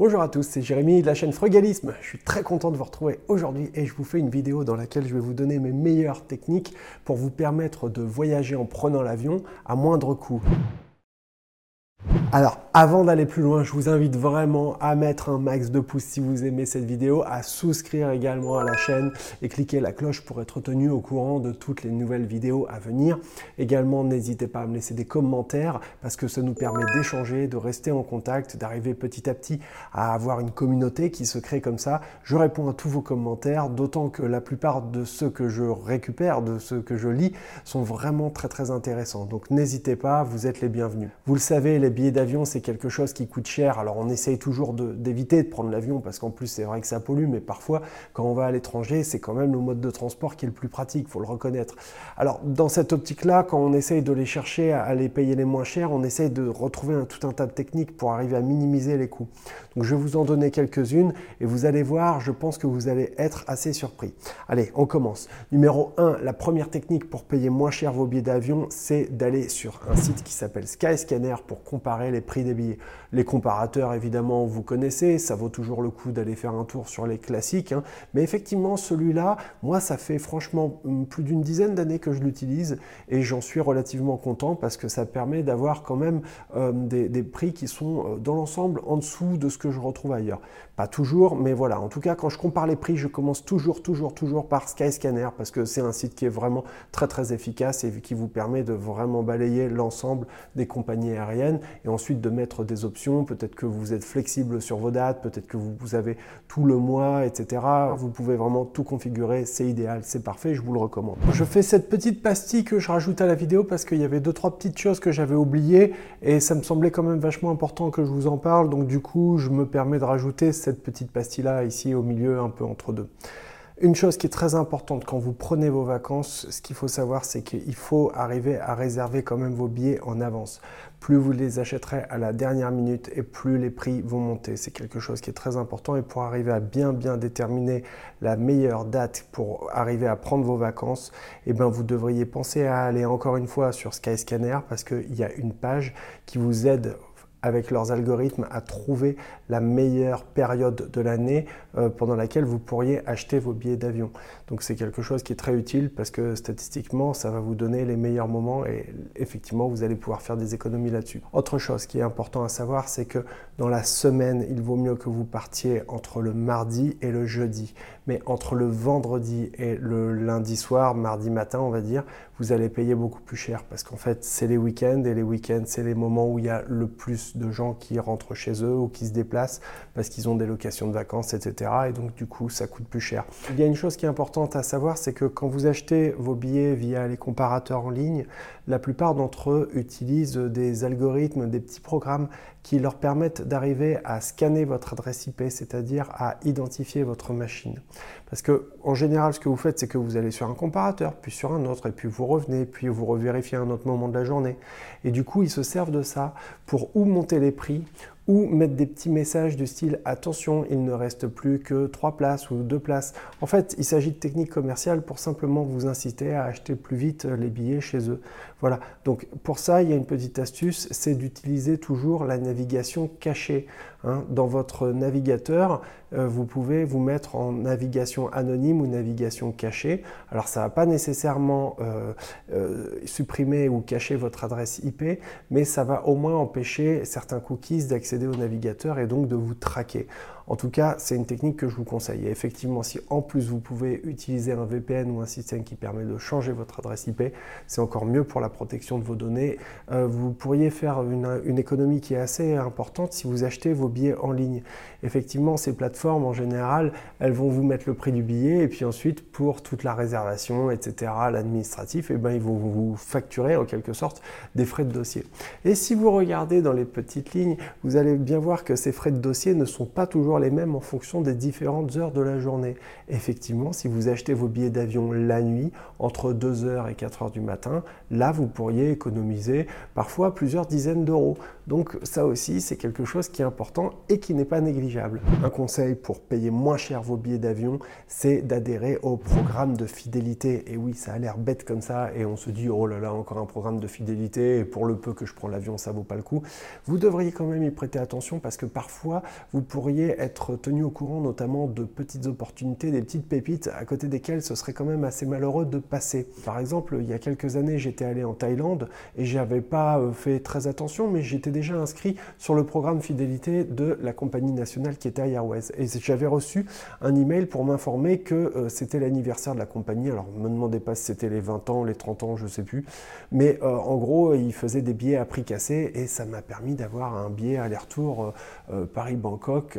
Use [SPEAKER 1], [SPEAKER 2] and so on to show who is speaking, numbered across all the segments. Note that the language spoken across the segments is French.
[SPEAKER 1] Bonjour à tous, c'est Jérémy de la chaîne Frugalisme. Je suis très content de vous retrouver aujourd'hui et je vous fais une vidéo dans laquelle je vais vous donner mes meilleures techniques pour vous permettre de voyager en prenant l'avion à moindre coût. Alors, avant d'aller plus loin, je vous invite vraiment à mettre un max de pouces si vous aimez cette vidéo, à souscrire également à la chaîne et cliquer la cloche pour être tenu au courant de toutes les nouvelles vidéos à venir. Également, n'hésitez pas à me laisser des commentaires parce que ça nous permet d'échanger, de rester en contact, d'arriver petit à petit à avoir une communauté qui se crée comme ça. Je réponds à tous vos commentaires, d'autant que la plupart de ceux que je récupère, de ceux que je lis, sont vraiment très très intéressants. Donc n'hésitez pas, vous êtes les bienvenus. Vous le savez, les billets c'est quelque chose qui coûte cher. Alors on essaye toujours d'éviter de, prendre l'avion parce qu'en plus c'est vrai que ça pollue, mais parfois quand on va à l'étranger, c'est quand même le mode de transport qui est le plus pratique, faut le reconnaître. Alors dans cette optique-là, quand on essaye de les chercher à les payer les moins chers, on essaye de retrouver un, tout un tas de techniques pour arriver à minimiser les coûts. Donc je vais vous en donner quelques-unes et vous allez voir, je pense que vous allez être assez surpris. Allez, on commence. Numéro 1, la première technique pour payer moins cher vos billets d'avion, c'est d'aller sur un site qui s'appelle Skyscanner pour comparer les prix des billets. Les comparateurs, évidemment, vous connaissez, ça vaut toujours le coup d'aller faire un tour sur les classiques. Hein. Mais effectivement, celui-là, moi, ça fait franchement hum, plus d'une dizaine d'années que je l'utilise et j'en suis relativement content parce que ça permet d'avoir quand même hum, des, prix qui sont euh, dans l'ensemble en dessous de ce que je retrouve ailleurs. Pas toujours, mais voilà. En tout cas, quand je compare les prix, je commence toujours, toujours, toujours par Skyscanner parce que c'est un site qui est vraiment très, très efficace et qui vous permet de vraiment balayer l'ensemble des compagnies aériennes et ensuite de mettre des options. Peut-être que vous êtes flexible sur vos dates, peut-être que vous, avez tout le mois, etc. Vous pouvez vraiment tout configurer. C'est idéal, c'est parfait, je vous le recommande. Je fais cette petite pastille que je rajoute à la vidéo parce qu'il y avait deux, trois petites choses que j'avais oubliées et ça me semblait quand même vachement important que je vous en parle. Donc du coup, je me permets de rajouter cette petite pastille-là ici au milieu, un peu entre deux. Une chose qui est très importante quand vous prenez vos vacances, ce qu'il faut savoir, c'est qu'il faut arriver à réserver quand même vos billets en avance. Plus vous les achèterez à la dernière minute et plus les prix vont monter. C'est quelque chose qui est très important et pour arriver à bien bien déterminer la meilleure date pour arriver à prendre vos vacances, eh bien vous devriez penser à aller encore une fois sur Skyscanner parce qu'il y a une page qui vous aide avec leurs algorithmes à trouver la meilleure période de l'année pendant laquelle vous pourriez acheter vos billets d'avion. Donc c'est quelque chose qui est très utile parce que statistiquement ça va vous donner les meilleurs moments et effectivement vous allez pouvoir faire des économies là-dessus. Autre chose qui est important à savoir c'est que dans la semaine il vaut mieux que vous partiez entre le mardi et le jeudi. Mais entre le vendredi et le lundi soir, mardi matin on va dire, vous allez payer beaucoup plus cher parce qu'en fait c'est les week-ends et les week-ends c'est les moments où il y a le plus de gens qui rentrent chez eux ou qui se déplacent parce qu'ils ont des locations de vacances, etc. Et donc du coup, ça coûte plus cher. Il y a une chose qui est importante à savoir, c'est que quand vous achetez vos billets via les comparateurs en ligne, la plupart d'entre eux utilisent des algorithmes, des petits programmes qui leur permettent d'arriver à scanner votre adresse IP, c'est-à-dire à identifier votre machine. Parce que en général, ce que vous faites, c'est que vous allez sur un comparateur, puis sur un autre, et puis vous revenez, puis vous revérifiez à un autre moment de la journée. Et du coup, ils se servent de ça pour ou monter les prix, ou mettre des petits messages du style attention, il ne reste plus que trois places ou deux places. En fait, il s'agit de techniques commerciales pour simplement vous inciter à acheter plus vite les billets chez eux. Voilà. Donc pour ça, il y a une petite astuce, c'est d'utiliser toujours la navigation cachée. Hein. Dans votre navigateur, vous pouvez vous mettre en navigation anonyme ou navigation cachée. Alors ça ne va pas nécessairement euh, euh, supprimer ou cacher votre adresse IP, mais ça va au moins empêcher certains cookies d'accéder au navigateur et donc de vous traquer. En tout cas, c'est une technique que je vous conseille. Et effectivement, si en plus vous pouvez utiliser un VPN ou un système qui permet de changer votre adresse IP, c'est encore mieux pour la protection de vos données. Euh, vous pourriez faire une, économie qui est assez importante si vous achetez vos billets en ligne. Effectivement, ces plateformes, en général, elles vont vous mettre le prix du billet et puis ensuite, pour toute la réservation, etc., l'administratif, eh ben, ils vont vous facturer en quelque sorte des frais de dossier. Et si vous regardez dans les petites lignes, vous allez bien voir que ces frais de dossier ne sont pas toujours les mêmes en fonction des différentes heures de la journée. Effectivement, si vous achetez vos billets d'avion la nuit, entre 2h et 4h du matin, là, vous pourriez économiser parfois plusieurs dizaines d'euros. Donc ça aussi, c'est quelque chose qui est important et qui n'est pas négligeable. Un conseil pour payer moins cher vos billets d'avion, c'est d'adhérer au programme de fidélité. Et oui, ça a l'air bête comme ça et on se dit, oh là là, encore un programme de fidélité et pour le peu que je prends l'avion, ça vaut pas le coup. Vous devriez quand même y prêter attention parce que parfois, vous pourriez être tenu au courant notamment de petites opportunités, des petites pépites à côté desquelles ce serait quand même assez malheureux de passer. Par exemple, il y a quelques années, j'étais allé en Thaïlande et j'avais pas euh, fait très attention, mais j'étais déjà inscrit sur le programme fidélité de la compagnie nationale qui était Airways. Et j'avais reçu un email pour m'informer que euh, c'était l'anniversaire de la compagnie. Alors, ne me demandez pas si c'était les 20 ans, les 30 ans, je sais plus. Mais euh, en gros, il faisait des billets à prix cassé et ça m'a permis d'avoir un billet aller-retour euh, Paris-Bangkok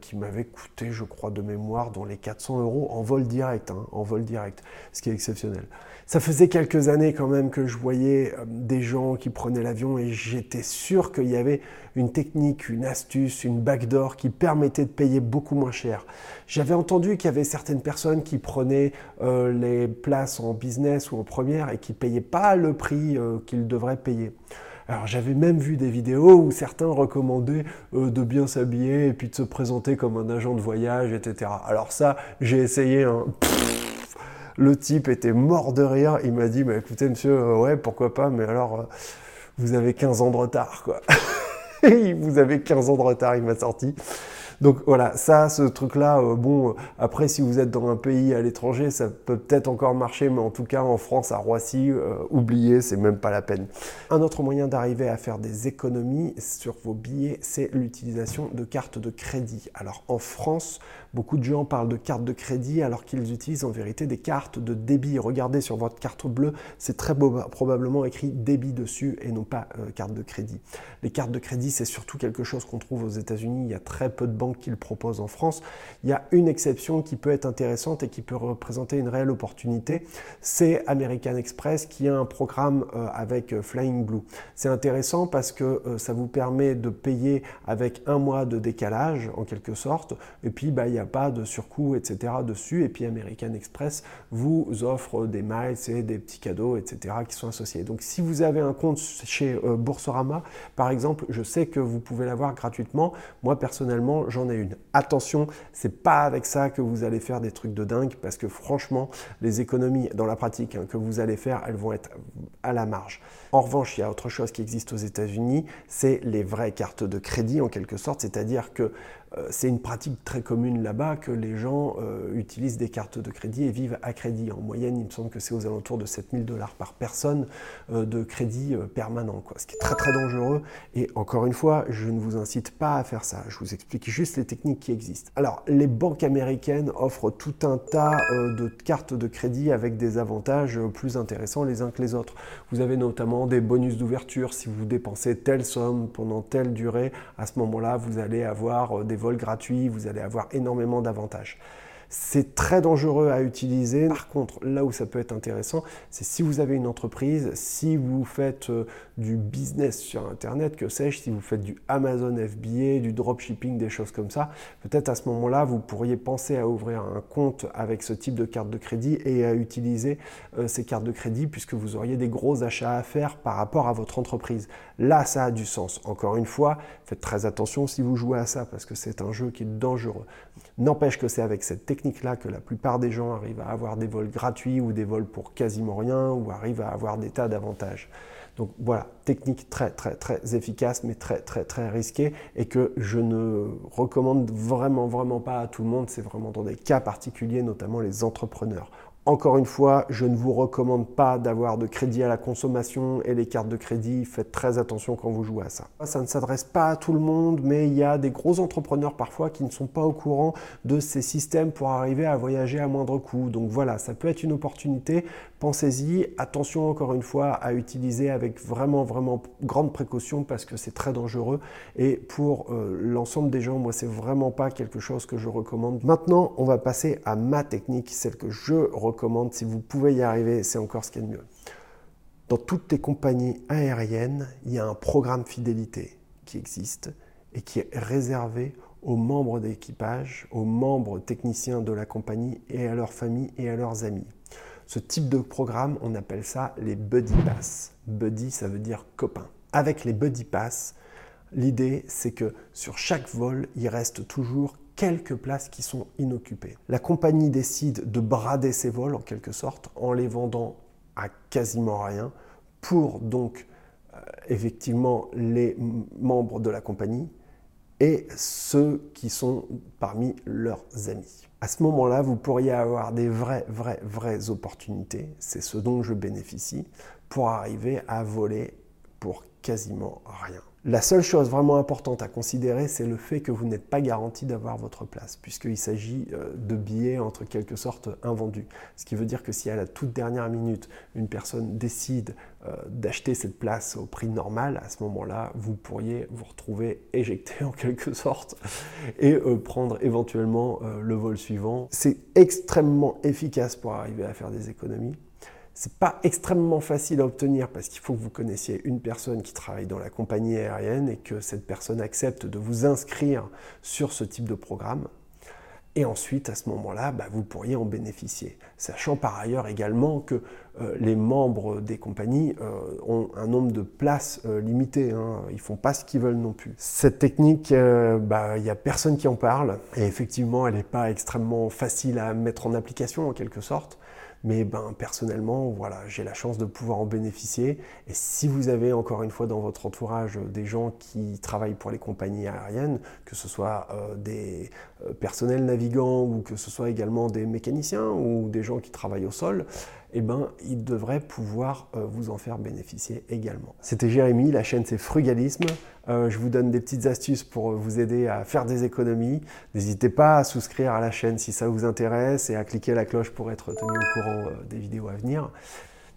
[SPEAKER 1] qui m'avait coûté, je crois, de mémoire, dans les 400 euros en vol direct. Hein, en vol direct, ce qui est exceptionnel. Ça faisait quelques années quand même que je voyais des gens qui prenaient l'avion et j'étais sûr qu'il y avait une technique, une astuce, une backdoor qui permettait de payer beaucoup moins cher. J'avais entendu qu'il y avait certaines personnes qui prenaient euh, les places en business ou en première et qui ne payaient pas le prix euh, qu'ils devraient payer. Alors j'avais même vu des vidéos où certains recommandaient euh, de bien s'habiller et puis de se présenter comme un agent de voyage, etc. Alors ça, j'ai essayé un... Le type était mort de rire. Il m'a dit, bah, écoutez, monsieur, ouais, pourquoi pas, mais alors, vous avez 15 ans de retard, quoi. vous avez 15 ans de retard, il m'a sorti. Donc voilà, ça, ce truc-là, euh, bon, euh, après, si vous êtes dans un pays à l'étranger, ça peut peut-être encore marcher, mais en tout cas, en France, à Roissy, euh, oubliez, c'est même pas la peine. Un autre moyen d'arriver à faire des économies sur vos billets, c'est l'utilisation de cartes de crédit. Alors en France, beaucoup de gens parlent de cartes de crédit alors qu'ils utilisent en vérité des cartes de débit. Regardez sur votre carte bleue, c'est très probablement écrit débit dessus et non pas carte de crédit. Les cartes de crédit, c'est surtout quelque chose qu'on trouve aux États-Unis. Il y a très peu de banques qu'il propose en France. Il y a une exception qui peut être intéressante et qui peut représenter une réelle opportunité, c'est American Express qui a un programme euh, avec euh, Flying Blue. C'est intéressant parce que euh, ça vous permet de payer avec un mois de décalage en quelque sorte, et puis bah, pas de surcoût, etc. dessus, et puis American Express vous offre des miles et des petits cadeaux, etc. qui sont associés. Donc si vous avez un compte chez Boursorama, par exemple, je sais que vous pouvez l'avoir gratuitement. Moi personnellement, j'en ai une. Attention, c'est pas avec ça que vous allez faire des trucs de dingue parce que franchement, les économies dans la pratique hein, que vous allez faire, elles vont être à la marge. En revanche, il y a autre chose qui existe aux États-Unis, c'est les vraies cartes de crédit en quelque sorte, c'est-à-dire que euh, c'est une pratique très commune là-bas que les gens euh, utilisent des cartes de crédit et vivent à crédit. En moyenne, il me semble que c'est aux alentours de 7000 dollars par personne euh, de crédit permanent, ce qui est très très dangereux. Et encore une fois, je ne vous incite pas à faire ça. Je vous explique juste les techniques qui existent. Alors, les banques américaines offrent tout un tas de cartes de crédit avec des avantages plus intéressants les uns que les autres. Vous avez notamment des bonus d'ouverture. Si vous dépensez telle somme pendant telle durée, à ce moment-là, vous allez avoir des vols gratuits, vous allez avoir énormément d'avantages. C'est très dangereux à utiliser. Par contre, là où ça peut être intéressant, c'est si vous avez une entreprise, si vous faites euh, du business sur Internet, que sais-je, si vous faites du Amazon FBA, du dropshipping, des choses comme ça, peut-être à ce moment-là, vous pourriez penser à ouvrir un compte avec ce type de carte de crédit et à utiliser euh, ces cartes de crédit puisque vous auriez des gros achats à faire par rapport à votre entreprise. Là, ça a du sens. Encore une fois, faites très attention si vous jouez à ça parce que c'est un jeu qui est dangereux. N'empêche que c'est avec cette technique-là que la plupart des gens arrivent à avoir des vols gratuits ou des vols pour quasiment rien ou arrivent à avoir des tas d'avantages. Donc voilà, technique très très très efficace mais très très très risquée et que je ne recommande vraiment vraiment pas à tout le monde, c'est vraiment dans des cas particuliers, notamment les entrepreneurs. Encore une fois, je ne vous recommande pas d'avoir de crédit à la consommation et les cartes de crédit. Faites très attention quand vous jouez à ça. Ça ne s'adresse pas à tout le monde, mais il y a des gros entrepreneurs parfois qui ne sont pas au courant de ces systèmes pour arriver à voyager à moindre coût. Donc voilà, ça peut être une opportunité. Pensez-y. Attention encore une fois à utiliser avec vraiment vraiment grande précaution parce que c'est très dangereux. Et pour euh, l'ensemble des gens, moi, c'est vraiment pas quelque chose que je recommande. Maintenant, on va passer à ma technique, celle que je recommande Si vous pouvez y arriver, c'est encore ce qu'il y a de mieux. Dans toutes les compagnies aériennes, il y a un programme fidélité qui existe et qui est réservé aux membres d'équipage, aux membres techniciens de la compagnie et à leurs familles et à leurs amis. Ce type de programme, on appelle ça les Buddy Pass. Buddy, ça veut dire copain. Avec les Buddy Pass, l'idée c'est que sur chaque vol, il reste toujours quelques places qui sont inoccupées. La compagnie décide de brader ses vols en quelque sorte en les vendant à quasiment rien pour donc euh, effectivement les membres de la compagnie et ceux qui sont parmi leurs amis. À ce moment-là, vous pourriez avoir des vraies, vraies, vraies opportunités, c'est ce dont je bénéficie, pour arriver à voler pour quasiment rien. La seule chose vraiment importante à considérer, c'est le fait que vous n'êtes pas garanti d'avoir votre place, puisqu'il s'agit euh, de billets entre quelque sorte invendus. Ce qui veut dire que si à la toute dernière minute, une personne décide euh, d'acheter cette place au prix normal, à ce moment-là, vous pourriez vous retrouver éjecté en quelque sorte et euh, prendre éventuellement le vol suivant. C'est extrêmement efficace pour arriver à faire des économies. C'est pas extrêmement facile à obtenir parce qu'il faut que vous connaissiez une personne qui travaille dans la compagnie aérienne et que cette personne accepte de vous inscrire sur ce type de programme. Et ensuite, à ce moment-là, bah, vous pourriez en bénéficier. Sachant par ailleurs également que euh, les membres des compagnies euh, ont un nombre de places euh, limité. Hein. Ils ne font pas ce qu'ils veulent non plus. Cette technique, bah, il n'y a personne qui en parle. Et effectivement, elle n'est pas extrêmement facile à mettre en application en quelque sorte. Mais ben, personnellement, voilà, j'ai la chance de pouvoir en bénéficier. Et si vous avez encore une fois dans votre entourage des gens qui travaillent pour les compagnies aériennes, que ce soit euh, des euh, personnels navigants ou que ce soit également des mécaniciens ou des gens qui travaillent au sol, eh ben, ils devraient pouvoir euh, vous en faire bénéficier également. C'était Jérémy, la chaîne c'est Frugalisme. je vous donne des petites astuces pour vous aider à faire des économies. N'hésitez pas à souscrire à la chaîne si ça vous intéresse et à cliquer la cloche pour être tenu au courant euh, des vidéos à venir.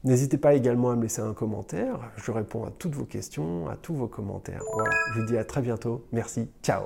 [SPEAKER 1] N'hésitez pas également à me laisser un commentaire. Je réponds à toutes vos questions, à tous vos commentaires. Voilà, je vous dis à très bientôt. Merci. Ciao